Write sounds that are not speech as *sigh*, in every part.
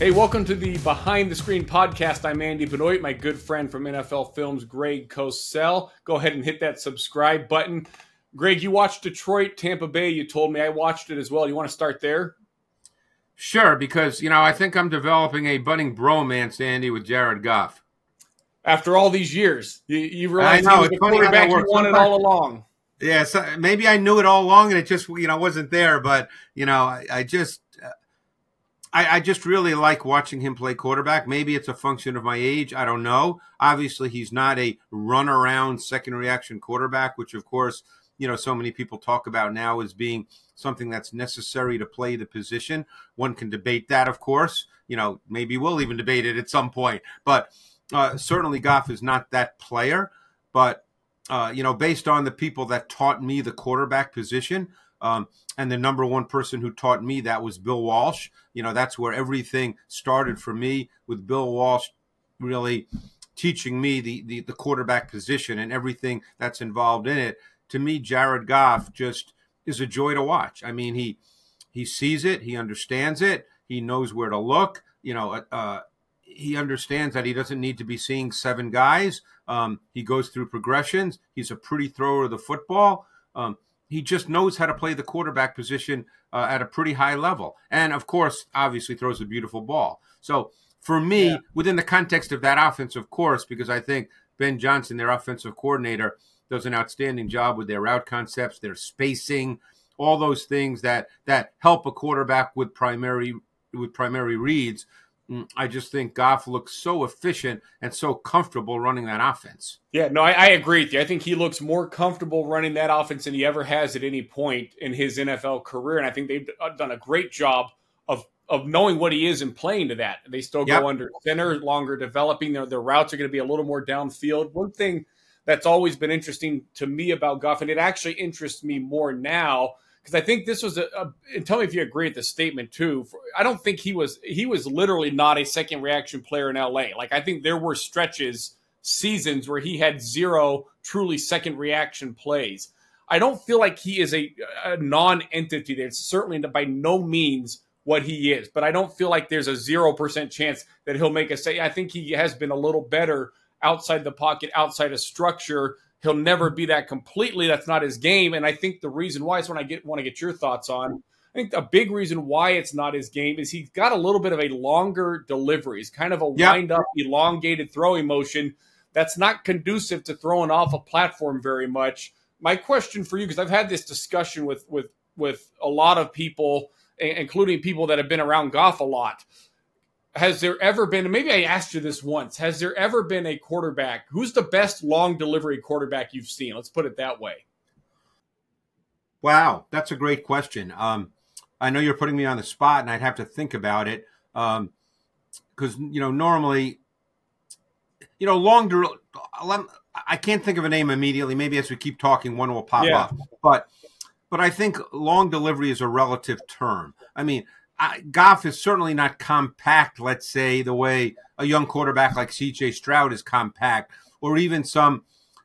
Hey, welcome to the Behind the Screen podcast. I'm Andy Benoit, my good friend from NFL Films, Greg Cosell. Go ahead and hit that subscribe button. Greg, you watched Detroit, Tampa Bay. You told me I watched it as well. You want to start there? Sure, because you know I think I'm developing a budding bromance, Andy, with Jared Goff. After all these years, you, you realize I know, he was the quarterback you wanted all along. Yeah, so maybe I knew it all along, and it just you know wasn't there. But you know, I, I just I, I, just really like watching him play quarterback. Maybe it's a function of my age. I don't know. Obviously, he's not a run around second reaction quarterback, which, of course, you know, so many people talk about now as being something that's necessary to play the position. One can debate that, of course. You know, maybe we'll even debate it at some point. But uh, certainly, Goff is not that player. But, uh, you know, based on the people that taught me the quarterback position, um, and the number one person who taught me that was Bill Walsh. You know, that's where everything started for me with Bill Walsh really teaching me the, the, the quarterback position and everything that's involved in it. To me, Jared Goff just is a joy to watch. I mean, he he sees it, he understands it, he knows where to look. You know, uh, uh he understands that he doesn't need to be seeing seven guys. Um, he goes through progressions. He's a pretty thrower of the football. Um, he just knows how to play the quarterback position uh, at a pretty high level. And of course, obviously throws a beautiful ball. So for me, yeah. within the context of that offense, of course, because I think Ben Johnson, their offensive coordinator, does an outstanding job with their route concepts, their spacing, all those things that that help a quarterback with primary with primary reads. Mm, I just think Goff looks so efficient and so comfortable running that offense. Yeah, no, I, I, agree with you. I think he looks more comfortable running that offense than he ever has at any point in his NFL career. And I think they've done a great job of of knowing what he is and playing to that. They still go yep. under center, longer developing. Their, their routes are going to be a little more downfield. One thing that's always been interesting to me about Goff, and it actually interests me more now – because I think this was a, a, and tell me if you agree with the statement too. I don't think he was he was literally not a second reaction player in LA. Like I think there were stretches, seasons where he had zero truly second reaction plays. I don't feel like he is a, a non-entity. That's certainly by no means what he is, but I don't feel like there's a zero percent chance that he'll make a say. I think he has been a little better outside the pocket, outside of structure He'll never be that completely. That's not his game. And I think the reason why is when I get want to get your thoughts on. I think a big reason why it's not his game is he's got a little bit of a longer delivery. He's kind of a yep. wind up, elongated throwing motion that's not conducive to throwing off a platform very much. My question for you, because I've had this discussion with with with a lot of people, including people that have been around Goff a lot has there ever been, maybe I asked you this once, has there ever been a quarterback who's the best long delivery quarterback you've seen? Let's put it that way. Wow, that's a great question. Um, I know you're putting me on the spot, and I'd have to think about it because um, you know normally, you know, long. I can't think of a name immediately. Maybe as we keep talking, one will pop yeah. up. But but I think long delivery is a relative term. I mean, Goff is certainly not compact, let's say, the way a young quarterback like CJ Stroud is compact, or even some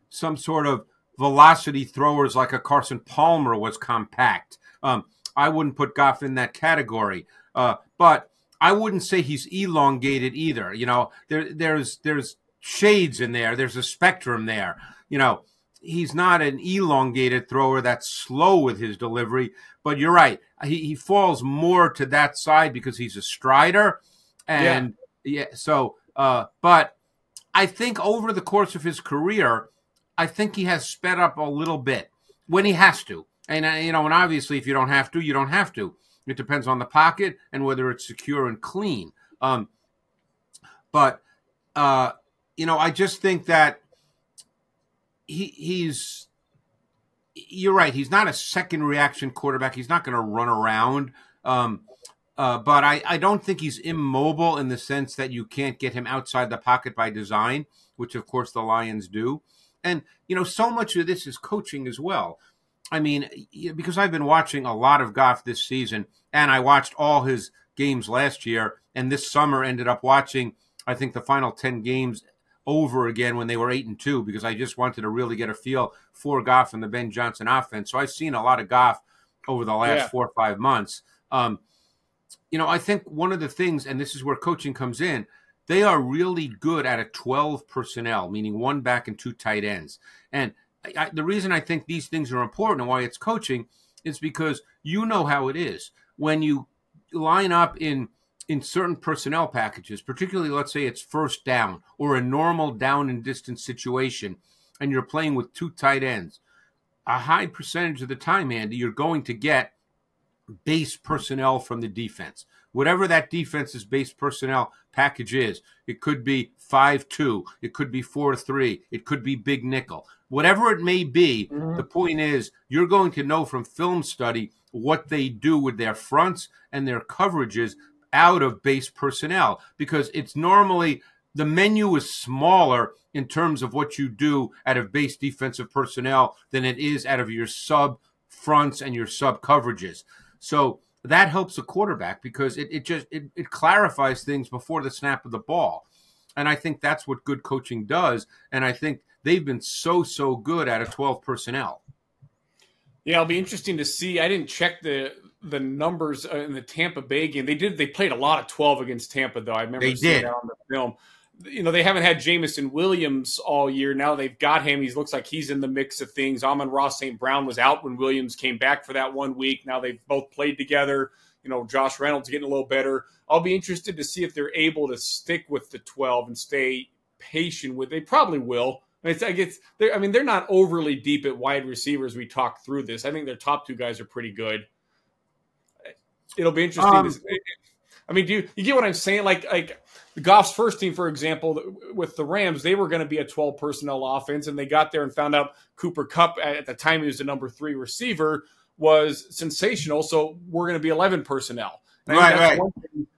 some sort of velocity throwers like a Carson Palmer was compact. Um, I wouldn't put Goff in that category, uh, but I wouldn't say he's elongated either. You know, there there's there's shades in there. There's a spectrum there. You know, he's not an elongated thrower that's slow with his delivery, but you're right. He, he falls more to that side because he's a strider. And yeah, yeah so, uh, but I think over the course of his career, I think he has sped up a little bit when he has to. And, uh, you know, and obviously, if you don't have to, you don't have to. It depends on the pocket and whether it's secure and clean. Um, but, uh, you know, I just think that he, he's you're right. He's not a second reaction quarterback. He's not going to run around. Um, uh, but I, I don't think he's immobile in the sense that you can't get him outside the pocket by design, which of course the Lions do. And, you know, so much of this is coaching as well. I mean, because I've been watching a lot of Goff this season, and I watched all his games last year, and this summer ended up watching, I think, the final 10 games over again when they were eight and two because I just wanted to really get a feel for Goff and the Ben Johnson offense. So I've seen a lot of Goff over the last yeah. four or five months. Um, you know, I think one of the things, and this is where coaching comes in, they are really good at a 12 personnel, meaning one back and two tight ends. And I, the reason I think these things are important and why it's coaching is because you know how it is when you line up in in certain personnel packages, particularly let's say it's first down or a normal down and distance situation, and you're playing with two tight ends. A high percentage of the time, Andy, you're going to get base personnel from the defense. Whatever that defense's base personnel package is, it could be 5 2, it could be 4 3, it could be big nickel. Whatever it may be, mm-hmm. the point is you're going to know from film study what they do with their fronts and their coverages out of base personnel because it's normally the menu is smaller in terms of what you do out of base defensive personnel than it is out of your sub fronts and your sub coverages. So that helps the quarterback because it, it just it, it clarifies things before the snap of the ball. And I think that's what good coaching does. And I think they've been so, so good at a 12 personnel. Yeah, it'll be interesting to see. I didn't check the the numbers uh, in the Tampa Bay game. They did. They played a lot of 12 against Tampa, though. I remember they seeing did. that on the film you know, they haven't had Jameson Williams all year. Now they've got him. He looks like he's in the mix of things. Amon-Ra St. Brown was out when Williams came back for that one week. Now they've both played together. You know, Josh Reynolds getting a little better. I'll be interested to see if they're able to stick with the 12 and stay patient with. They probably will. I mean, I guess I mean, they're not overly deep at wide receivers. We talked through this. I think their top two guys are pretty good. It'll be interesting. Um, to, I mean, do you, you get what I'm saying? Like, like the Goff's first team, for example, with the Rams, they were going to be a 12 personnel offense, and they got there and found out Cooper Kupp at the time he was the number three receiver was sensational. So we're going to be 11 personnel. And right, right.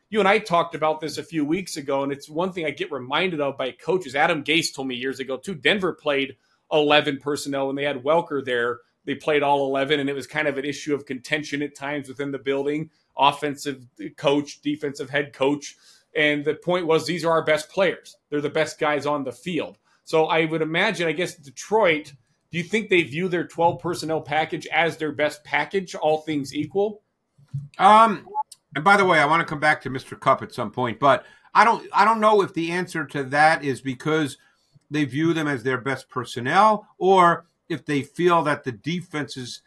You and I talked about this a few weeks ago, and it's one thing I get reminded of by coaches. Adam Gase told me years ago too. Denver played 11 personnel when they had Welker there. They played all 11, and it was kind of an issue of contention at times within the building. Offensive coach, defensive head coach and the point was, these are our best players. They're the best guys on the field. So I would imagine, I guess, Detroit, do you think they view their 12 personnel package as their best package, all things equal? Um, and by the way, I want to come back to Mr. Kupp at some point, but I don't I don't know if the answer to that is because they view them as their best personnel or if they feel that the defenses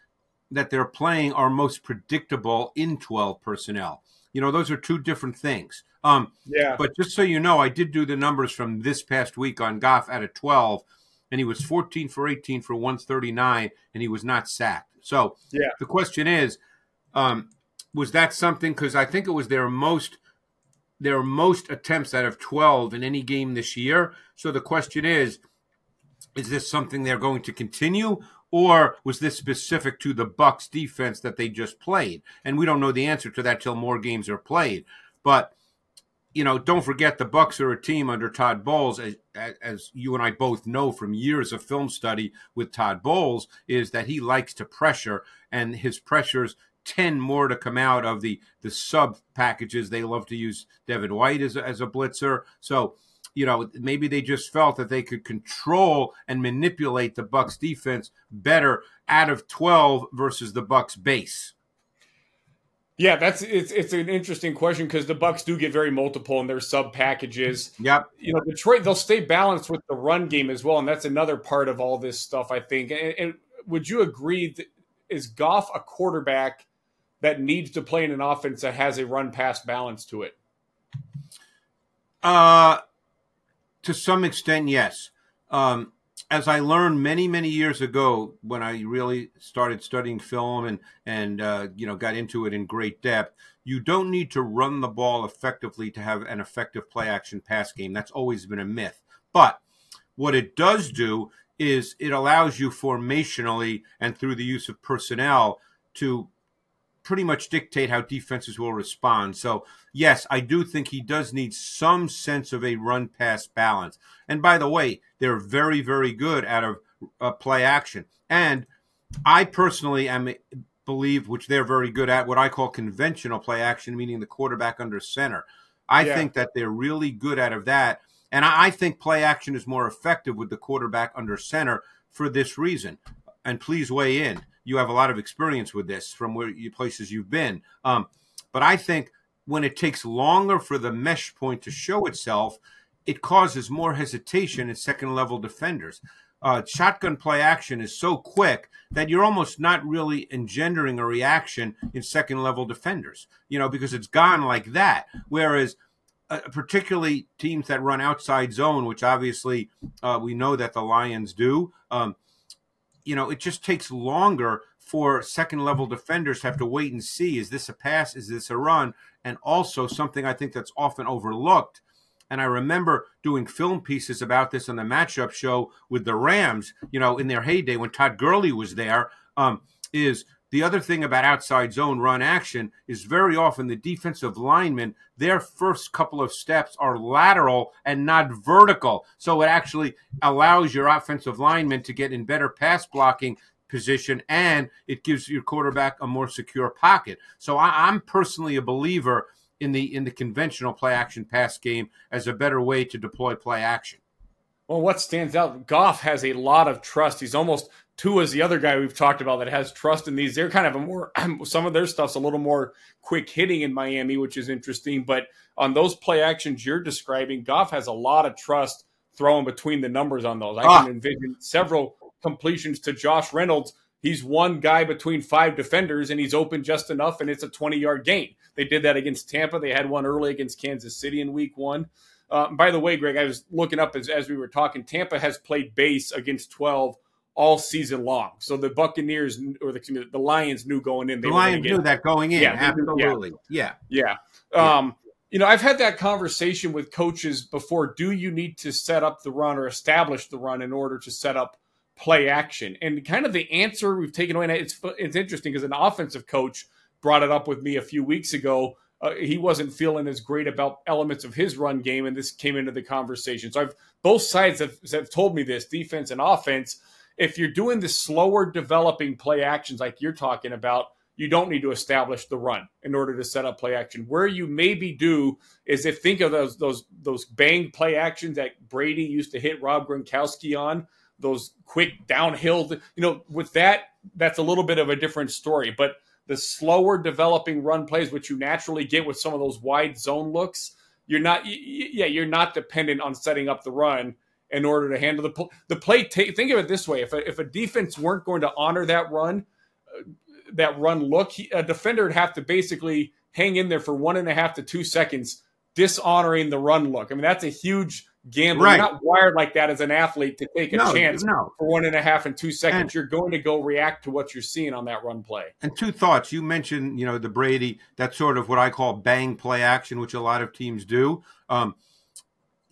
that they're playing are most predictable in 12 personnel. You know, those are two different things. Um, yeah. But just so you know, I did do the numbers from this past week on Goff at a 12, and he was 14 for 18 for 139, and he was not sacked. So yeah. the question is, um, was that something? Because I think it was their most their most attempts out of 12 in any game this year. So the question is, is this something they're going to continue, or was this specific to the Bucks defense that they just played? And we don't know the answer to that till more games are played. But you know, don't forget the Bucks are a team under Todd Bowles, as, as, you and I both know from years of film study with Todd Bowles, is that he likes to pressure, and his pressures tend more to come out of the the sub packages. They love to use Devin White as a, as a blitzer, so you know maybe they just felt that they could control and manipulate the Bucks defense better out of twelve versus the Bucks base. Yeah, that's it's it's an interesting question because the Bucks do get very multiple in their sub packages. Yep. You know, Detroit they'll stay balanced with the run game as well, and that's another part of all this stuff. I think. And, and would you agree? That, is Goff a quarterback that needs to play in an offense that has a run pass balance to it? Uh, to some extent, yes. Um, as I learned many many years ago when I really started studying film and and uh, you know got into it in great depth, you don't need to run the ball effectively to have an effective play action pass game. That's always been a myth. But what it does do is it allows you formationally and through the use of personnel to pretty much dictate how defenses will respond. So, yes, I do think he does need some sense of a run pass balance. And by the way, they're very, very good out of uh, play action. And I personally am believe, which they're very good at, what I call conventional play action, meaning the quarterback under center. I yeah. think that they're really good out of that. And I think play action is more effective with the quarterback under center for this reason. And please weigh in you have a lot of experience with this from where you places you've been. Um, but I think when it takes longer for the mesh point to show itself, it causes more hesitation in second level defenders. Uh, shotgun play action is so quick that you're almost not really engendering a reaction in second level defenders, you know, because it's gone like that. Whereas, uh, particularly teams that run outside zone, which obviously uh, we know that the Lions do, um, you know, it just takes longer for second level defenders to have to wait and see is this a pass, is this a run? And also, something I think that's often overlooked and I remember doing film pieces about this on the matchup show with the Rams, you know, in their heyday when Todd Gurley was there. Um, is the other thing about outside zone run action is very often the defensive linemen, their first couple of steps are lateral and not vertical. So it actually allows your offensive linemen to get in better pass blocking position and it gives your quarterback a more secure pocket. So I, am personally a believer in the in the conventional play action pass game as a better way to deploy play action. Well, what stands out, Goff has a lot of trust. He's almost Tua is the other guy we've talked about that has trust in these. They're kind of a more *clears throat* some of their stuff's a little more quick hitting in Miami, which is interesting. But on those play actions you're describing, Goff has a lot of trust throwing between the numbers on those. I ah. can envision several completions to Josh Reynolds he's one guy between five defenders and he's open just enough and it's a 20 yard gain. They did that against Tampa. They had one early against Kansas City in week one. Uh, by the way, Greg, I was looking up as, as we were talking. Tampa has played base against 12 all season long. So the Buccaneers or the, the Lions knew going in. They the Lions knew that going in. Yeah, absolutely. Yeah. Yeah. yeah. Um, you know, I've had that conversation with coaches before. Do you need to set up the run or establish the run in order to set up play action. And kind of the answer we've taken away. it's it's interesting because an offensive coach brought it up with me a few weeks ago. Uh, he wasn't feeling as great about elements of his run game, and this came into the conversation. So I've both sides have, have told me this, defense and offense. If you're doing the slower developing play actions like you're talking about, you don't need to establish the run in order to set up play action. Where you maybe do is if think of those those those bang play actions that Brady used to hit Rob Gronkowski on those quick downhill. You know, with that, that's a little bit of a different story. But the slower developing run plays, which you naturally get with some of those wide zone looks, you're not. Yeah, you're not dependent on setting up the run in order to handle the the play. T- think of it this way: if a, if a defense weren't going to honor that run, uh, that run look, a defender would have to basically hang in there for one and a half to two seconds, dishonoring the run look. I mean, that's a huge gamble. Right. You're not wired like that as an athlete to take a no, chance no. for one and a half and two seconds. And, you're going to go react to what you're seeing on that run play. And two thoughts. You mentioned, you know, the Brady, that's sort of what I call bang play action, which a lot of teams do. Um,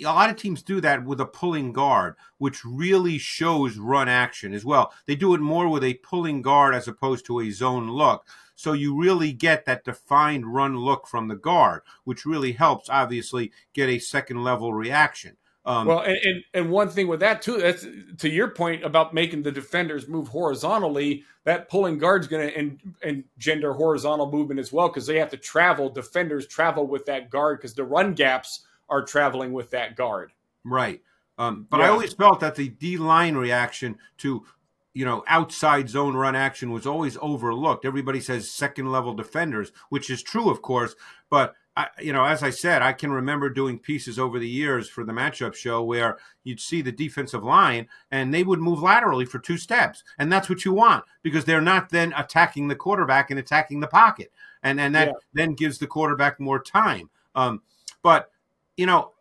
a lot of teams do that with a pulling guard, which really shows run action as well. They do it more with a pulling guard as opposed to a zone look. So you really get that defined run look from the guard, which really helps, obviously, get a second level reaction. Um, well, and, and, and one thing with that too, that's to your point about making the defenders move horizontally. That pulling guard's going to engender horizontal movement as well because they have to travel. Defenders travel with that guard because the run gaps are traveling with that guard. Right. Um, but yeah. I always felt that the D line reaction to you know, outside zone run action was always overlooked. Everybody says second level defenders, which is true, of course. But, I, you know, as I said, I can remember doing pieces over the years for the matchup show where you'd see the defensive line and they would move laterally for two steps. And that's what you want because they're not then attacking the quarterback and attacking the pocket. And, and that yeah. then gives the quarterback more time. Um, but, you know,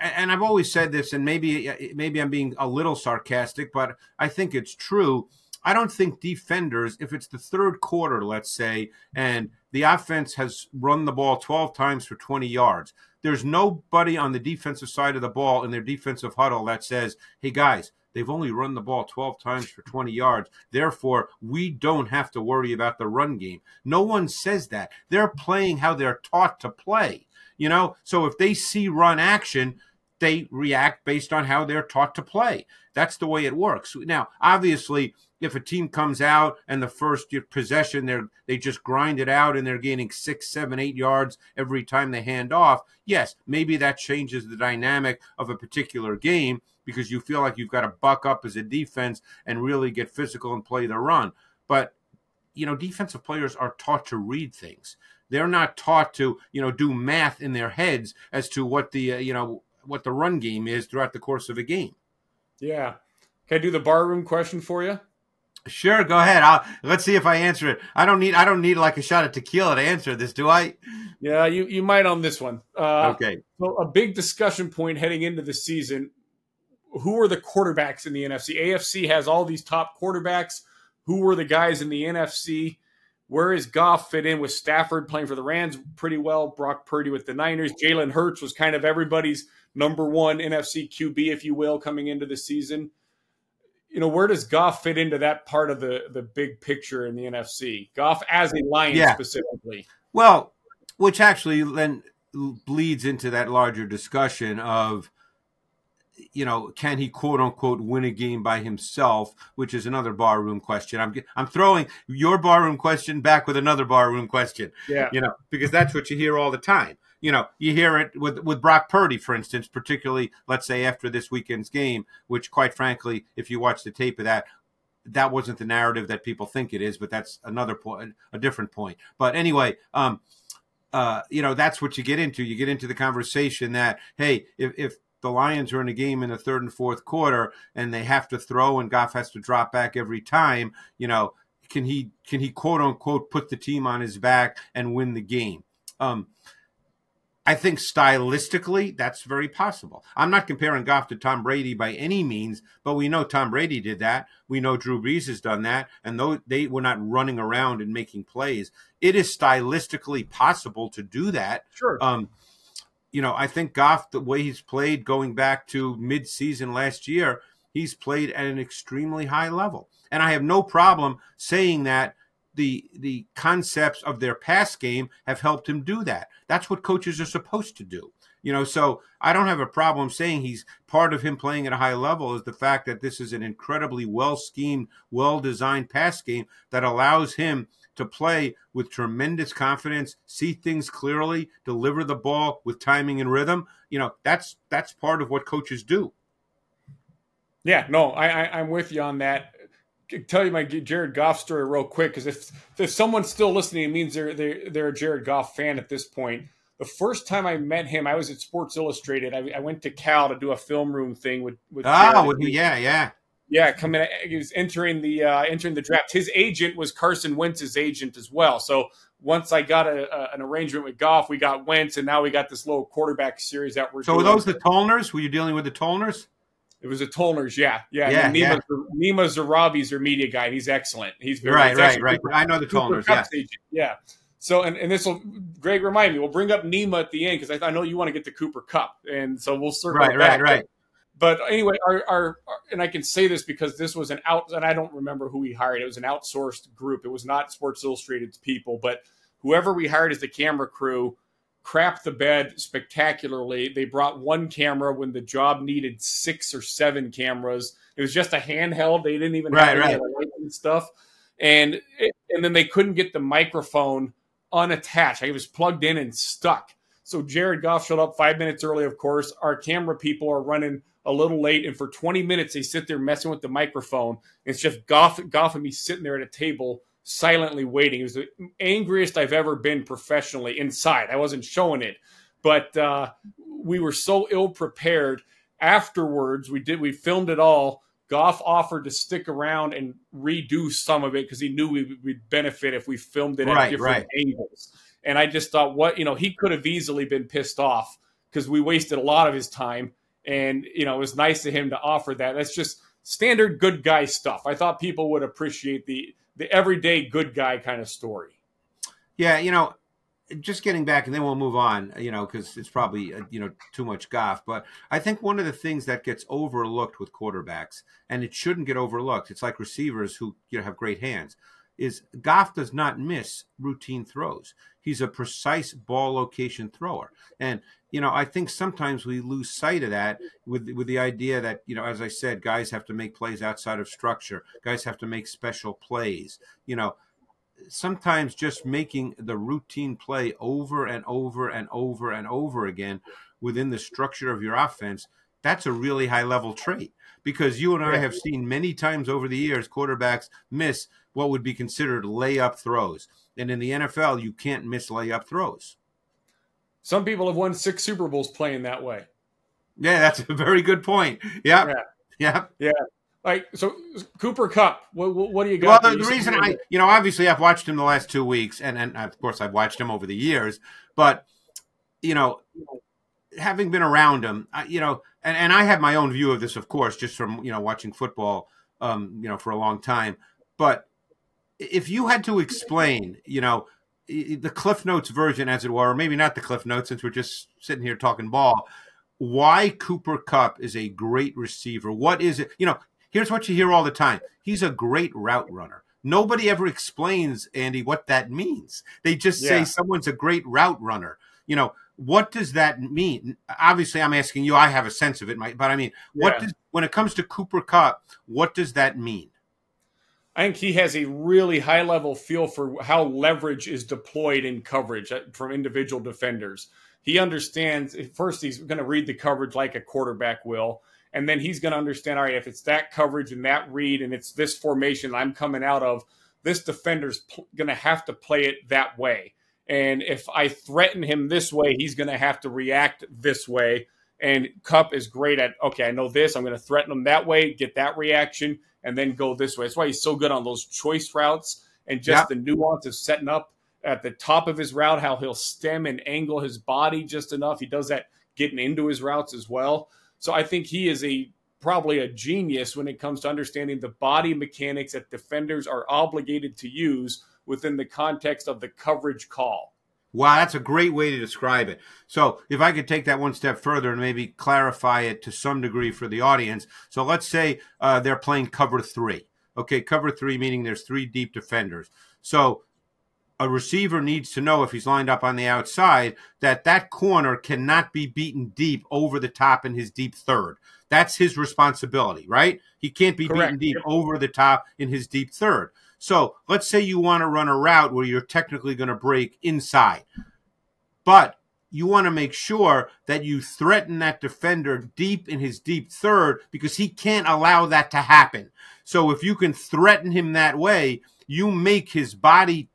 and I've always said this, and maybe maybe I'm being a little sarcastic, but I think it's true. I don't think defenders, if it's the third quarter, let's say, and the offense has run the ball 12 times for 20 yards, there's nobody on the defensive side of the ball in their defensive huddle that says, hey, guys, they've only run the ball 12 times for 20 yards. Therefore, we don't have to worry about the run game. No one says that. They're playing how they're taught to play. You know, so if they see run action, they react based on how they're taught to play. That's the way it works. Now, obviously, if a team comes out and the first possession they they just grind it out and they're gaining six, seven, eight yards every time they hand off, yes, maybe that changes the dynamic of a particular game because you feel like you've got to buck up as a defense and really get physical and play the run. But you know, defensive players are taught to read things they're not taught to you know do math in their heads as to what the uh, you know what the run game is throughout the course of a game. Yeah. Can I do the barroom question for you? Sure, go ahead. I'll, let's see if I answer it. I don't need I don't need like a shot of tequila to answer this, do I? Yeah, you you might on this one. Uh, okay. So a big discussion point heading into the season: who are the quarterbacks in the NFC? AFC has all these top quarterbacks. Who were the guys in the NFC? Where is Goff fit in with Stafford playing for the Rams pretty well? Brock Purdy with the Niners. Jalen Hurts was kind of everybody's number one NFC QB, if you will, coming into the season. You know, where does Goff fit into that part of the the big picture in the NFC? Goff as a Lion yeah. specifically. Well, which actually then bleeds into that larger discussion of you know, can he quote unquote win a game by himself, which is another barroom question. I'm I'm throwing your barroom question back with another barroom question. Yeah, you know, because that's what you hear all the time. You know, you hear it with with Brock Purdy, for instance, particularly let's say after this weekend's game, which quite frankly, if you watch the tape of that, that wasn't the narrative that people think it is, but that's another point, a different point. But anyway, um, uh, you know, that's what you get into. You get into the conversation that, hey, if, if the Lions are in a game in the third and fourth quarter and they have to throw and Goff has to drop back every time, you know, can he can he quote unquote put the team on his back and win the game? Um, I think stylistically that's very possible. I'm not comparing Goff to Tom Brady by any means, but we know Tom Brady did that. We know Drew Brees has done that, and though they were not running around and making plays, it is stylistically possible to do that. Sure. Um, you know, I think Goff, the way he's played going back to mid-season last year, he's played at an extremely high level. And I have no problem saying that the the concepts of their pass game have helped him do that. That's what coaches are supposed to do. You know, so I don't have a problem saying he's part of him playing at a high level is the fact that this is an incredibly well schemed, well designed pass game that allows him to play with tremendous confidence, see things clearly, deliver the ball with timing and rhythm. You know, that's that's part of what coaches do. Yeah, no, I, I am with you on that. Tell you my Jared Goff story real quick because if if someone's still listening, it means they're they're they're a Jared Goff fan at this point. The first time I met him, I was at Sports Illustrated. I, I went to Cal to do a film room thing with with. Oh, yeah, yeah. Yeah, coming. He was entering the uh, entering the draft. His agent was Carson Wentz's agent as well. So once I got a, a, an arrangement with Goff, we got Wentz, and now we got this little quarterback series that we're. So doing. were those the Tollners? Were you dealing with the Tollners? It was a Tollners, yeah, yeah. Yeah, Nima, yeah. Nima Zarabi's their media guy. He's excellent. He's very right, right, right. Cooper- I know the Cooper Tollners. Yeah. Agent. Yeah. So and, and this will Greg remind me. We'll bring up Nima at the end because I, I know you want to get the Cooper Kupp, and so we'll circle Right, back. right, right. But anyway, our, our, our and I can say this because this was an out, and I don't remember who we hired. It was an outsourced group. It was not Sports Illustrated's people, but whoever we hired as the camera crew crapped the bed spectacularly. They brought one camera when the job needed six or seven cameras. It was just a handheld. They didn't even Right, have right. and stuff. And and then they couldn't get the microphone unattached. It was plugged in and stuck. So Jared Goff showed up five minutes early, of course. Our camera people are running a little late, and for 20 minutes they sit there messing with the microphone. It's just Goff, Goff and me sitting there at a table silently waiting. It was the angriest I've ever been professionally inside. I wasn't showing it, but uh, we were so ill prepared. Afterwards, we did we filmed it all. Goff offered to stick around and redo some of it because he knew we would benefit if we filmed it at different right. angles. And I just thought, what you know, he could have easily been pissed off because we wasted a lot of his time. And you know, it was nice of him to offer that. That's just standard good guy stuff. I thought people would appreciate the the everyday good guy kind of story. Yeah, you know, just getting back, and then we'll move on. You know, because it's probably uh, you know too much Goff. But I think one of the things that gets overlooked with quarterbacks, and it shouldn't get overlooked. It's like receivers who you know have great hands. Is Goff does not miss routine throws. He's a precise ball location thrower, and you know I think sometimes we lose sight of that with with the idea that you know, as I said, guys have to make plays outside of structure. Guys have to make special plays. You know, sometimes just making the routine play over and over and over and over again within the structure of your offense that's a really high level trait because you and I have seen many times over the years quarterbacks miss what would be considered layup throws. And in the NFL, you can't miss layup throws. Some people have won six Super Bowls playing that way. Yeah, that's a very good point. Yep. Yeah. Yeah. Yeah. Like so, Cooper Kupp. What, what do you got? Well, the, the reason I, you know, obviously I've watched him the last two weeks, and and of course I've watched him over the years. But you know, having been around him, I, you know, and, and I have my own view of this, of course, just from you know watching football, um, you know, for a long time. But if you had to explain, you know, the Cliff Notes version, as it were, or maybe not the Cliff Notes, since we're just sitting here talking ball, why Cooper Kupp is a great receiver? What is it? You know, here's what you hear all the time. He's a great route runner. Nobody ever explains, Andy, what that means. They just yeah. say someone's a great route runner. You know, what does that mean? Obviously, I'm asking you. I have a sense of it, but I mean, what yeah. does when it comes to Cooper Kupp, what does that mean? I think he has a really high level feel for how leverage is deployed in coverage uh, from individual defenders. He understands first he's going to read the coverage like a quarterback will, and then he's going to understand all right if it's that coverage and that read and it's this formation I'm coming out of, this defender's pl- going to have to play it that way. And if I threaten him this way, he's going to have to react this way. And Kupp is great at, okay, I know this. I'm going to threaten him that way, get that reaction, and then go this way. That's why he's so good on those choice routes and just the nuance of setting up at the top of his route, how he'll stem and angle his body just enough. He does that getting into his routes as well. So I think he is a probably a genius when it comes to understanding the body mechanics that defenders are obligated to use within the context of the coverage call. Wow, that's a great way to describe it. So, if I could take that one step further and maybe clarify it to some degree for the audience. So, let's say uh, they're playing cover three. Okay, cover three meaning there's three deep defenders. So, a receiver needs to know if he's lined up on the outside that that corner cannot be beaten deep over the top in his deep third. That's his responsibility, right? He can't be Correct. beaten deep over the top in his deep third. So let's say you want to run a route where you're technically going to break inside, but you want to make sure that you threaten that defender deep in his deep third because he can't allow that to happen. So if you can threaten him that way, you make his body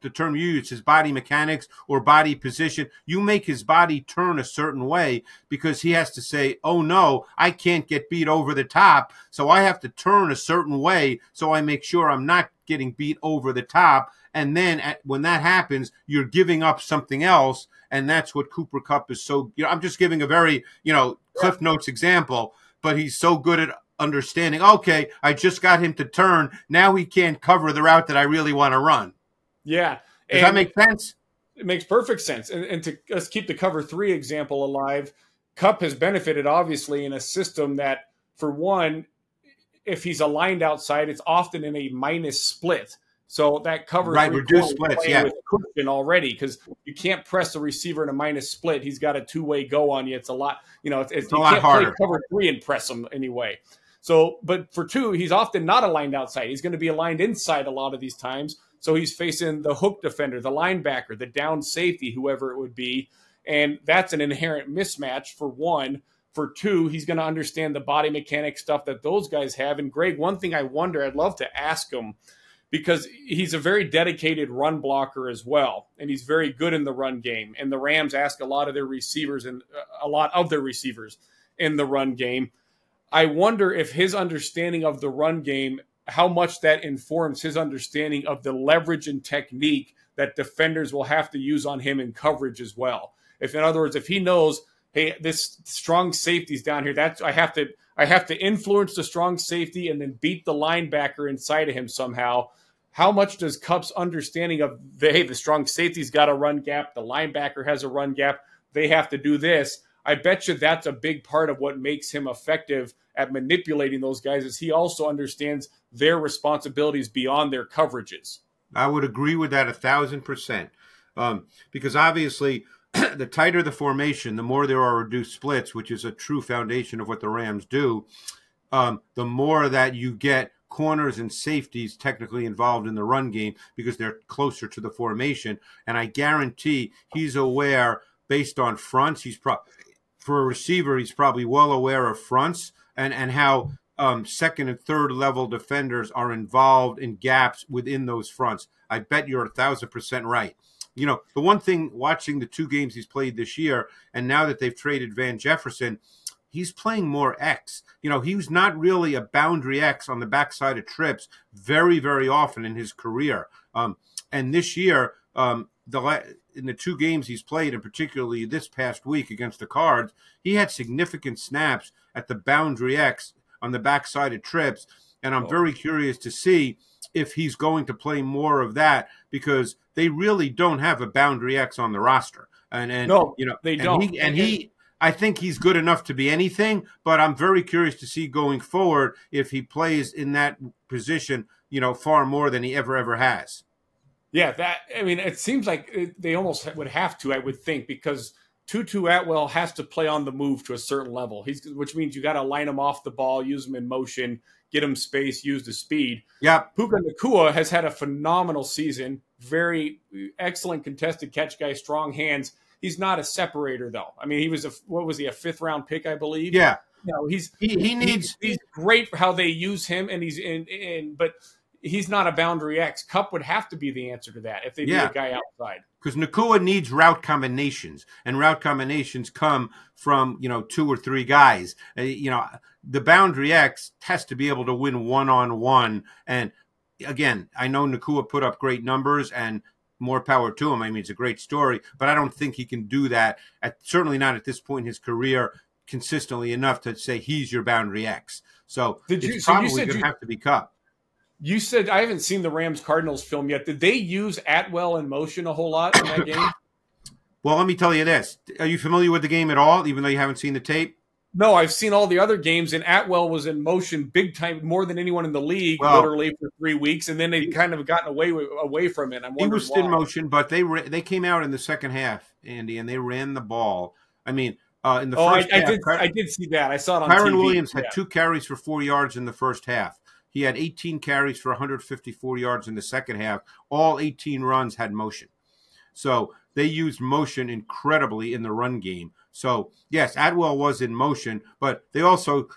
the term you use, his body mechanics or body position. You make his body turn a certain way because he has to say, oh no, I can't get beat over the top. So I have to turn a certain way so I make sure I'm not getting beat over the top. And then at, when that happens, you're giving up something else. And that's what Cooper Kupp is so, you know, I'm just giving a very, you know, Cliff Notes example, but he's so good at understanding, okay, I just got him to turn. Now he can't cover the route that I really want to run. Yeah. Does and that make sense? It makes perfect sense. And, and to let's keep the cover three example alive, Kupp has benefited obviously in a system that, for one, if he's aligned outside, it's often in a minus split. So that covers right, reduced splits, yeah. With cushion already because you can't press the receiver in a minus split. He's got a two way go on you. It's a lot, you know. It's, it's, it's you can't harder. play cover three and press him anyway. So, but for two, he's often not aligned outside. He's going to be aligned inside a lot of these times. So he's facing the hook defender, the linebacker, the down safety, whoever it would be. And that's an inherent mismatch for one. For two, he's going to understand the body mechanic stuff that those guys have. And Greg, one thing I wonder, I'd love to ask him because he's a very dedicated run blocker as well. And he's very good in the run game. And the Rams ask a lot of their receivers and uh, a lot of their receivers in the run game. I wonder if his understanding of the run game how much that informs his understanding of the leverage and technique that defenders will have to use on him in coverage as well. If, in other words, if he knows, hey, this strong safety's down here, that's I have to I have to influence the strong safety and then beat the linebacker inside of him somehow. How much does Kupp's understanding of the hey, the strong safety's got a run gap, the linebacker has a run gap, they have to do this. I bet you that's a big part of what makes him effective at manipulating those guys is he also understands their responsibilities beyond their coverages. I would agree with that a thousand percent. Um, because obviously, *clears throat* the tighter the formation, the more there are reduced splits, which is a true foundation of what the Rams do. Um, the more that you get corners and safeties technically involved in the run game because they're closer to the formation. And I guarantee he's aware, based on fronts, he's probably for a receiver, he's probably well aware of fronts and and how um, second and third level defenders are involved in gaps within those fronts. I bet you're a thousand percent right. You know, the one thing watching the two games he's played this year, and now that they've traded Van Jefferson, he's playing more X. You know, he was not really a boundary X on the backside of trips very, very often in his career. Um, and this year, um, the in the two games he's played, and particularly this past week against the Cards, he had significant snaps at the boundary X on the backside of trips. And I'm oh. very curious to see if he's going to play more of that because they really don't have a boundary X on the roster. And and no, you know they and don't. He, and he, I think he's good enough to be anything. But I'm very curious to see going forward if he plays in that position, you know, far more than he ever ever has. Yeah, that I mean, it seems like they almost would have to, I would think, because Tutu Atwell has to play on the move to a certain level. He's which means you got to line him off the ball, use him in motion, get him space, use the speed. Yeah, Puka Nacua has had a phenomenal season. Very excellent contested catch guy, strong hands. He's not a separator though. I mean, he was a what was he a fifth round pick, I believe. Yeah. Know, he's he, he needs he's, he's great for how they use him, and he's in in but he's not a boundary X. Kupp would have to be the answer to that if they yeah. need a guy outside. Because Nacua needs route combinations, and route combinations come from you know two or three guys. Uh, you know the boundary X has to be able to win one on one. And again, I know Nacua put up great numbers and more power to him. I mean, it's a great story, but I don't think he can do that. At certainly not at this point in his career consistently enough to say he's your boundary X. So Did you, it's so probably going to have to be Kupp. You said I haven't seen the Rams Cardinals film yet. Did they use Atwell in motion a whole lot in that *coughs* game? well, let me tell you this. Are you familiar with the game at all, even though you haven't seen the tape? No, I've seen all the other games, and Atwell was in motion big time, more than anyone in the league, well, literally for three weeks, and then they kind of gotten away away from it. I'm he was why. in motion, but they they came out in the second half, Andy, and they ran the ball. I mean, uh, in the oh, first I, half, I did I did see that. I saw it on Kyren TV. Williams had yeah. two carries for four yards in the first half. He had 18 carries for 154 yards in the second half. All 18 runs had motion. So they used motion incredibly in the run game. So yes, Atwell was in motion, but they also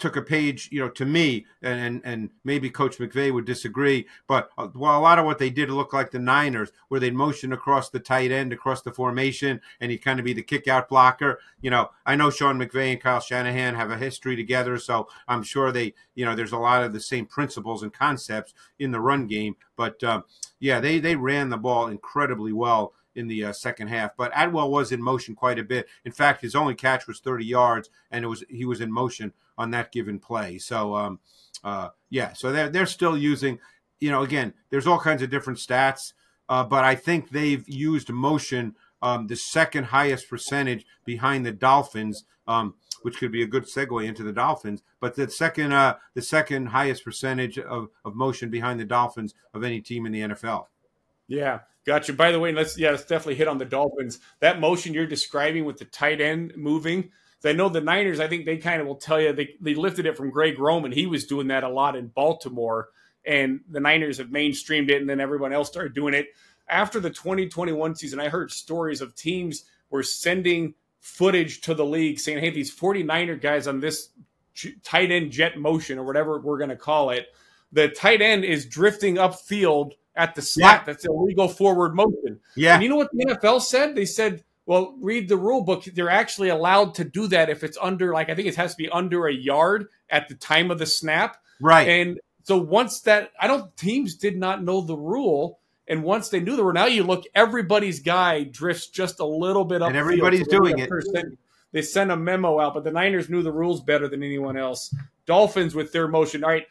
took a page, you know, to me, and and, and maybe Coach McVay would disagree, but uh, well, a lot of what they did look like the Niners, where they'd motion across the tight end, across the formation, and he'd kind of be the kick out blocker. You know, I know Sean McVay and Kyle Shanahan have a history together, so I'm sure they, you know, there's a lot of the same principles and concepts in the run game. But um, yeah, they they ran the ball incredibly well in the uh, second half. But Atwell was in motion quite a bit. In fact, his only catch was 30 yards, and it was he was in motion on that given play. So, um, uh, yeah, so they're they're still using. You know, again, there's all kinds of different stats, uh, but I think they've used motion um, the second highest percentage behind the Dolphins. Um, which could be a good segue into the Dolphins. But the second, uh, the second highest percentage of, of motion behind the Dolphins of any team in the NFL. Yeah, Gotcha. By the way, let's yeah, let's definitely hit on the Dolphins. That motion you're describing with the tight end moving. I know the Niners. I think they kind of will tell you they they lifted it from Greg Roman. He was doing that a lot in Baltimore, and the Niners have mainstreamed it, and then everyone else started doing it after the 2021 season. I heard stories of teams were sending footage to the league saying, "Hey, these 49er guys on this tight end jet motion or whatever we're going to call it, the tight end is drifting upfield." At the snap. Yeah. That's illegal forward motion. Yeah. And you know what the NFL said? They said, well, read the rule book. They're actually allowed to do that if it's under, like, I think it has to be under a yard at the time of the snap. Right. And so once that, I don't, teams did not know the rule. And once they knew the rule, now you look, everybody's guy drifts just a little bit up. And everybody's so doing it. They sent a memo out, but the Niners knew the rules better than anyone else. Dolphins with their motion. All right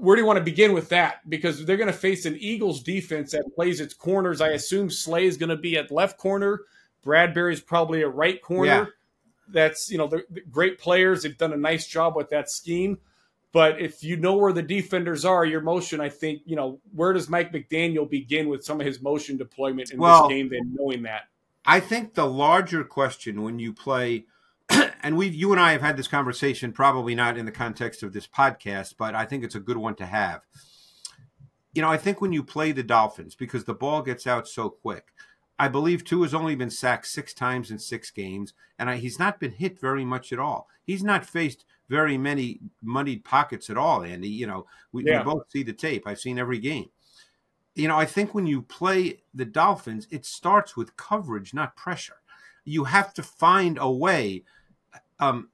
where do you want to begin with that? Because they're going to face an Eagles defense that plays its corners. I assume Slay is going to be at left corner. Bradberry is probably a right corner. Yeah. That's you know they're great players. They've done a nice job with that scheme. But if you know where the defenders are, your motion, I think you know where does Mike McDaniel begin with some of his motion deployment in well, this game? Then knowing that, I think the larger question when you play and we you and I have had this conversation, probably not in the context of this podcast, but I think it's a good one to have. You know, I think when you play the Dolphins, because the ball gets out so quick, I believe Tua has only been sacked six times in six games, and I, he's not been hit very much at all. He's not faced very many muddied pockets at all, Andy. You know, we, yeah. we both see the tape. I've seen every game. You know, I think when you play the Dolphins, it starts with coverage, not pressure. You have to find a way um,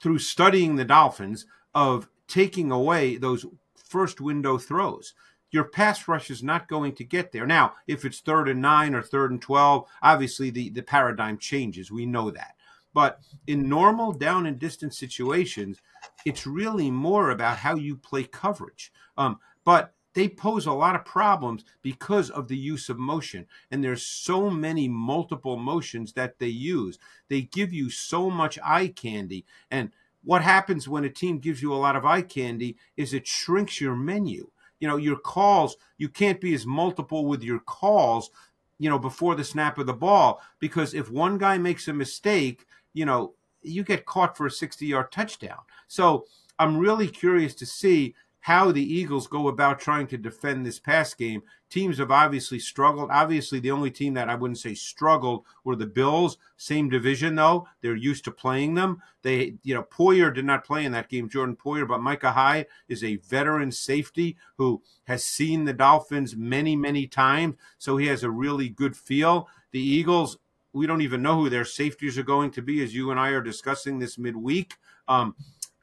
through studying the Dolphins of taking away those first window throws. Your pass rush is not going to get there. Now, if it's third and nine or third and 12, obviously the, the paradigm changes. We know that. But in normal down and distance situations, it's really more about how you play coverage. Um, but they pose a lot of problems because of the use of motion. And there's so many multiple motions that they use. They give you so much eye candy. And what happens when a team gives you a lot of eye candy is it shrinks your menu. You know your calls you can't be as multiple with your calls you know before the snap of the ball. Because if one guy makes a mistake you know, you get caught for a 60 yard touchdown. So I'm really curious to see how the Eagles go about trying to defend this pass game. Teams have obviously struggled. Obviously, the only team that I wouldn't say struggled were the Bills. Same division though; they're used to playing them. They, you know, Poyer did not play in that game, Jordan Poyer, but Micah Hyde is a veteran safety who has seen the Dolphins many, many times, so he has a really good feel. The Eagles we don't even know who their safeties are going to be, as you and I are discussing this midweek. Um,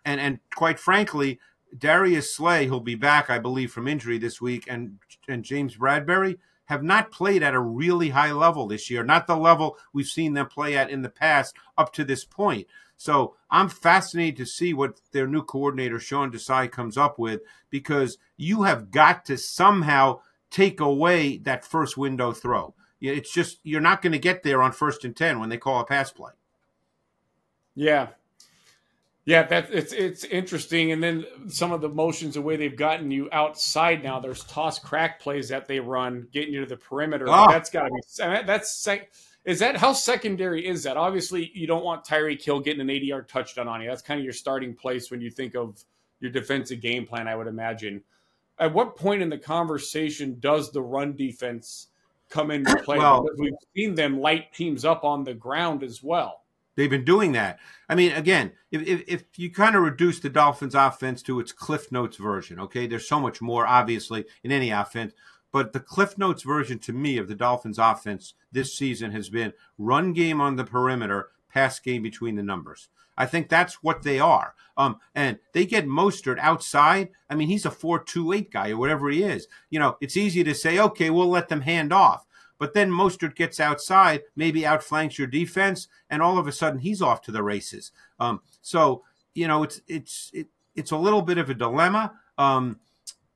and and quite frankly, Darius Slay, who'll be back, I believe, from injury this week, and and James Bradberry have not played at a really high level this year, not the level we've seen them play at in the past up to this point. So I'm fascinated to see what their new coordinator Sean Desai comes up with because you have got to somehow take away that first window throw. It's just you're not going to get there on first and ten when they call a pass play. Yeah, yeah, that it's it's interesting. And then some of the motions, the way they've gotten you outside now. There's toss crack plays that they run, getting you to the perimeter. Oh. That's got to be that's sec, is that how secondary is that? Obviously, you don't want Tyreek Hill getting an 80 yard touchdown on you. That's kind of your starting place when you think of your defensive game plan. I would imagine. At what point in the conversation does the run defense? come into play well, because we've seen them light teams up on the ground as well. They've been doing that. I mean, again, if, if, if, you kind of reduce the Dolphins' offense to its Cliff Notes version, okay, there's so much more, obviously, in any offense. But the Cliff Notes version to me of the Dolphins' offense this season has been run game on the perimeter, pass game between the numbers. I think that's what they are. Um, and they get Mostert outside. I mean, he's a four-two-eight guy or whatever he is. You know, it's easy to say, okay, we'll let them hand off. But then Mostert gets outside, maybe outflanks your defense, and all of a sudden he's off to the races. Um, so you know, it's it's it, it's a little bit of a dilemma. Um,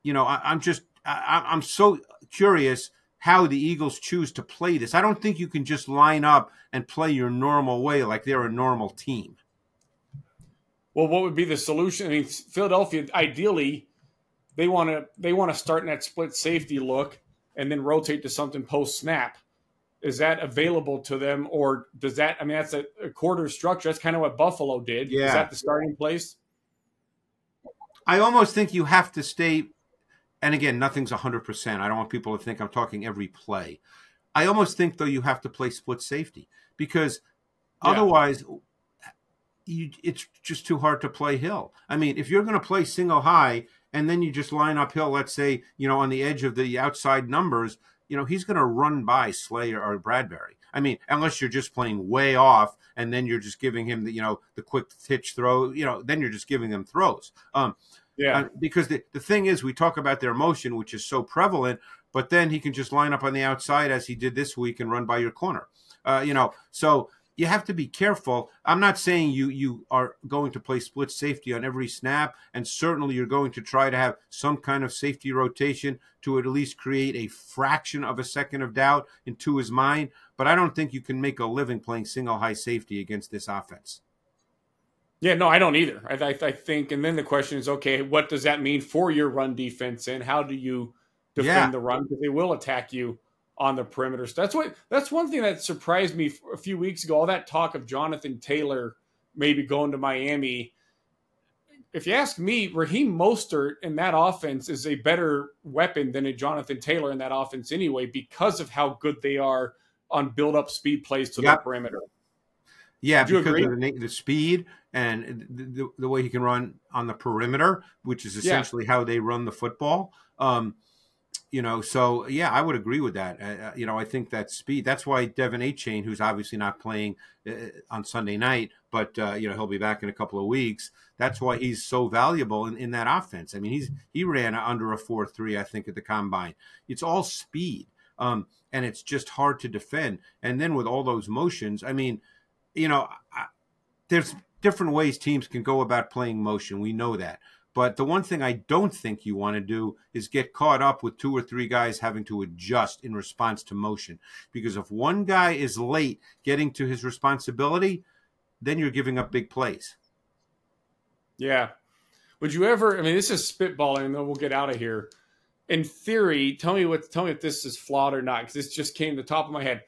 you know, I, am just I, I'm so curious how the Eagles choose to play this. I don't think you can just line up and play your normal way like they're a normal team. Well, what would be the solution? I mean, Philadelphia ideally they want to they want to start in that split safety look and then rotate to something post snap. Is that available to them, or does that? I mean, that's a, a quarter structure. That's kind of what Buffalo did. Yeah. Is that the starting place? I almost think you have to stay. And again, nothing's hundred percent. I don't want people to think I'm talking every play. I almost think though you have to play split safety because yeah. otherwise you, it's just too hard to play Hill. I mean, if you're going to play single high and then you just line up Hill, let's say, you know, on the edge of the outside numbers, you know, he's going to run by Slayer or Bradberry. I mean, unless you're just playing way off and then you're just giving him the, you know, the quick pitch throw, you know, then you're just giving them throws. Um, yeah. Uh, because the, the thing is, we talk about their motion, which is so prevalent, but then he can just line up on the outside as he did this week and run by your corner. Uh, you know, so you have to be careful. I'm not saying you you are going to play split safety on every snap, and certainly you're going to try to have some kind of safety rotation to at least create a fraction of a second of doubt into his mind. But I don't think you can make a living playing single high safety against this offense. Yeah, no, I don't either. I, I, I think, and then the question is, okay, what does that mean for your run defense, and how do you defend yeah. the run? Because they will attack you on the perimeter. So that's what that's one thing that surprised me a few weeks ago. All that talk of Jonathan Taylor maybe going to Miami. If you ask me, Raheem Mostert in that offense is a better weapon than a Jonathan Taylor in that offense anyway, because of how good they are on build up speed plays to yep. the perimeter. Yeah, because agree? of the, the, speed and the, the, way he can run on the perimeter, which is essentially yeah. how they run the football. Um, you know, so yeah, I would agree with that. Uh, uh you know, I think that speed. That's why De'Von Achane, who's obviously not playing uh, on Sunday night, but uh, you know he'll be back in a couple of weeks. That's why he's so valuable in, in that offense. I mean, he's he ran under a four three, I think, at the combine. It's all speed, um, and it's just hard to defend. And then with all those motions, I mean, you know, I, there's different ways teams can go about playing motion. We know that. But the one thing I don't think you want to do is get caught up with two or three guys having to adjust in response to motion. Because if one guy is late getting to his responsibility, then you're giving up big plays. Yeah. Would you ever? I mean, this is spitballing, and then we'll get out of here. In theory, tell me what tell me if this is flawed or not, because this just came to the top of my head.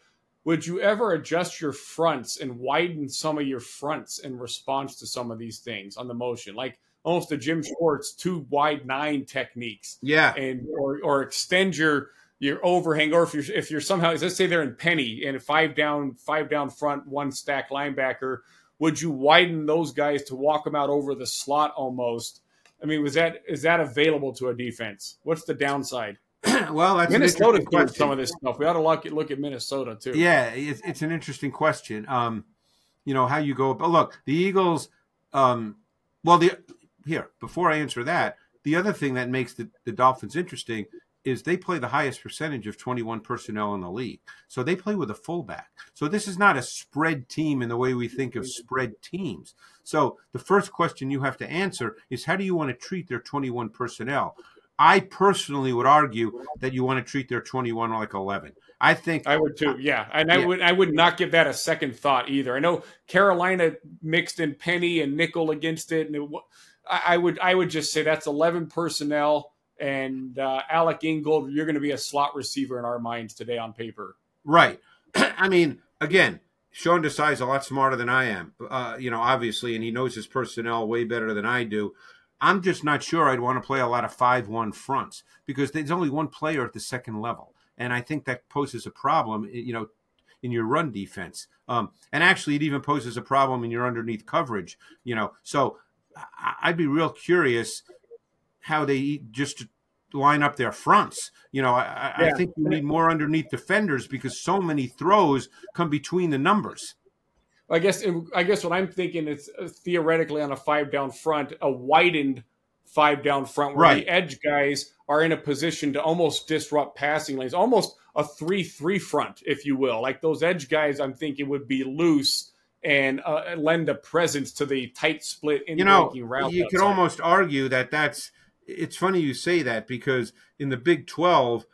Would you ever adjust your fronts and widen some of your fronts in response to some of these things on the motion, like? Almost a Jim Schwartz two wide nine techniques. Yeah, and or or extend your your overhang, or if you're if you're somehow let's say they're in penny and five down five down front, one stack linebacker, would you widen those guys to walk them out over the slot almost? I mean, was that is that available to a defense? What's the downside? *clears throat* well, that's Minnesota doing some of this stuff. We ought to look at look at Minnesota too. Yeah, it's, it's an interesting question. Um, you know how you go, but look, the Eagles. Um, well, the here, before I answer that, the other thing that makes the, the Dolphins interesting is they play the highest percentage of 21 personnel in the league. So they play with a fullback. So this is not a spread team in the way we think of spread teams. So the first question you have to answer is how do you want to treat their 21 personnel? I personally would argue that you want to treat their 21 like 11. I think I would too. Yeah, and I would I would not give that a second thought either. I know Carolina mixed in penny and nickel against it, and it, I, would I would just say that's eleven personnel and uh, Alec Ingold. You're going to be a slot receiver in our minds today on paper. Right. *clears throat* I mean, again, Sean Desai is a lot smarter than I am. Uh, you know, obviously, and he knows his personnel way better than I do. I'm just not sure I'd want to play a lot of five-one fronts because there's only one player at the second level, and I think that poses a problem. You know, in your run defense. Um, and actually, it even poses a problem in your underneath coverage. You know, so I'd be real curious how they just line up their fronts. You know, I, yeah. I, think you need more underneath defenders because so many throws come between the numbers. I guess I guess what I'm thinking is uh, theoretically on a five down front, a widened five down front where right. the edge guys are in a position to almost disrupt passing lanes, almost a three three front, if you will. Like those edge guys, I'm thinking would be loose and uh, lend a presence to the tight split in you know you could almost argue that that's it's funny you say that because in the big 12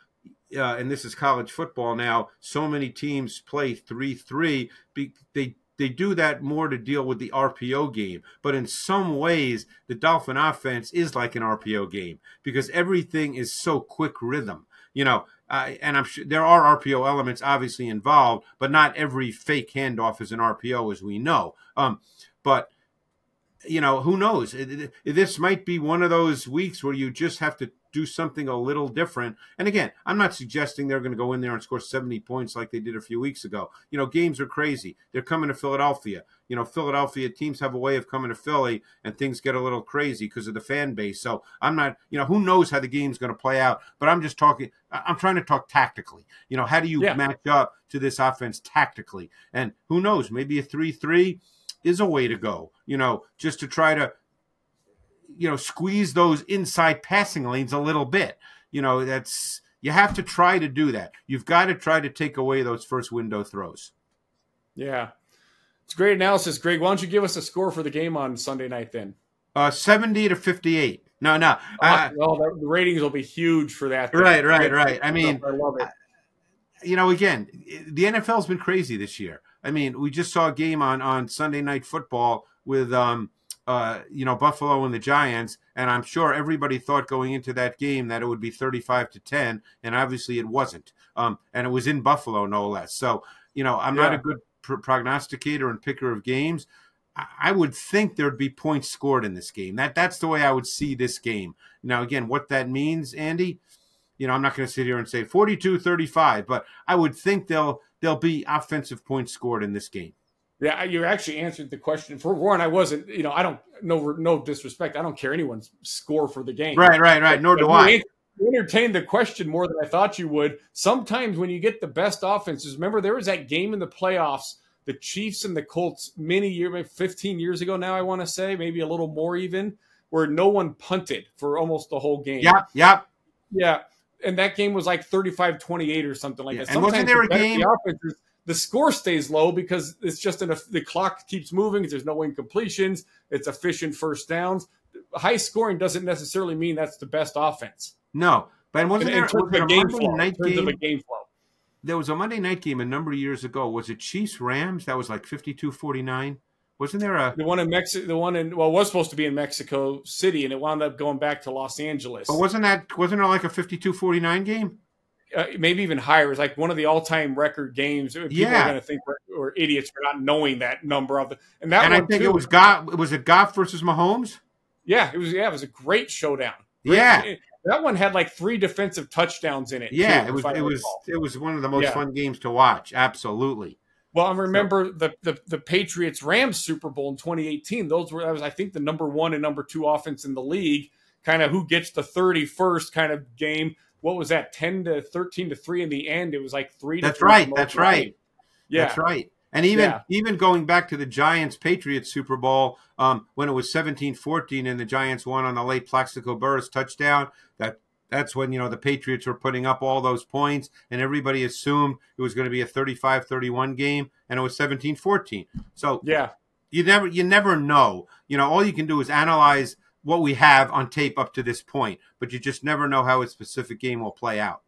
uh, and this is college football now so many teams play 3-3 they they do that more to deal with the RPO game. But in some ways, the Dolphin offense is like an RPO game because everything is so quick rhythm. You know, uh, and I'm sure there are RPO elements obviously involved, but not every fake handoff is an RPO, as we know. Um, but you know, who knows? This might be one of those weeks where you just have to do something a little different. And again, I'm not suggesting they're going to go in there and score 70 points like they did a few weeks ago. You know, games are crazy. They're coming to Philadelphia. You know, Philadelphia teams have a way of coming to Philly and things get a little crazy because of the fan base. So I'm not, you know, who knows how the game's going to play out, but I'm just talking, I'm trying to talk tactically. You know, how do you yeah. match up to this offense tactically? And who knows, maybe a 3 3 is a way to go, you know, just to try to you know squeeze those inside passing lanes a little bit. You know that's you have to try to do that. You've got to try to take away those first window throws. Yeah, it's great analysis, Greg. Why don't you give us a score for the game on Sunday night then? Uh, seventy to fifty-eight. No, no. Uh, well, the ratings will be huge for that. Right, right, right. I mean, I love it. You know, again, the NFL's been crazy this year. I mean, we just saw a game on on Sunday Night Football with um, uh, you know, Buffalo and the Giants, and I'm sure everybody thought going into that game that it would be 35 to 10, and obviously it wasn't. Um, and it was in Buffalo, no less. So, you know, I'm yeah. not a good pr- prognosticator and picker of games. I-, I would think there'd be points scored in this game. That that's the way I would see this game. Now, again, what that means, Andy, you know, I'm not going to sit here and say 42 35, but I would think they'll there'll be offensive points scored in this game. Yeah, you actually answered the question. For Warren, I wasn't, you know, I don't, no, no disrespect. I don't care anyone's score for the game. Right, right, right. Nor do I. You entertained the question more than I thought you would. Sometimes when you get the best offenses, remember there was that game in the playoffs, the Chiefs and the Colts, many years, maybe 15 years ago now, I want to say, maybe a little more even, where no one punted for almost the whole game. Yeah, yeah. Yeah. And that game was like 35 28 or something like Yeah, that. and wasn't there a the game- the the score stays low because it's just an, the clock keeps moving. There's no incompletions. It's efficient first downs. High scoring doesn't necessarily mean that's the best offense. No, but wasn't in there, terms was it of a game Monday flow. In night terms of a game? game flow. There was a Monday night game a number of years ago. Was it Chiefs Rams? That was like 52-49. Wasn't there a? The one in Mexico, the one in well, it was supposed to be in Mexico City, and it wound up going back to Los Angeles. But wasn't that? Wasn't it like a 52-49 game? uh, maybe even higher. It was like one of the all-time record games. People Yeah. are going to think we're, we're idiots for not knowing that number of the. And that and I one think too, it was Goff. Was it Goff versus Mahomes? Yeah, it was. Yeah, it was a great showdown. Great- Yeah. that one had like three defensive touchdowns in it. Yeah, too, it was. It was. It was one of the most Yeah. fun games to watch. Absolutely. Well, I remember the, the the Patriots Rams Super Bowl in 2018. Those were that was I think the number one and number two offense in the league. Kind of who gets the 31st kind of game. What was that? 10 to 13 to three in the end. It was like three. To That's three right, that's of right. game. Yeah, That's right. And even Yeah. even going back to the Giants Patriots Super Bowl, um, when it was 17-14 and the Giants won on a late Plaxico Burress touchdown, that that's when you know the Patriots were putting up all those points and everybody assumed it was going to be a 35-31 game and it was 17-14. So yeah. you never you never know. You know, all you can do is analyze what we have on tape up to this point, but you just never know how a specific game will play out.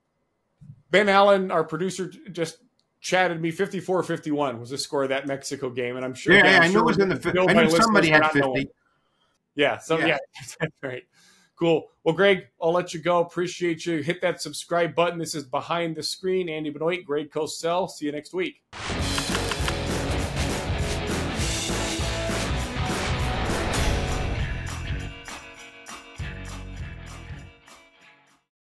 Ben Allen, our producer, just chatted me 54-51 was the score of that Mexico game, and I'm sure. Yeah, yeah, I'm I knew sure it was in the we're fif- billed I knew somebody had not knowing. 50. Yeah, so Yeah. yeah, *laughs* that's right. Cool. Well, Greg, I'll let you go. Appreciate you. Hit that subscribe button. This is behind the screen. Andy Benoit, Greg Cosell. See you next week.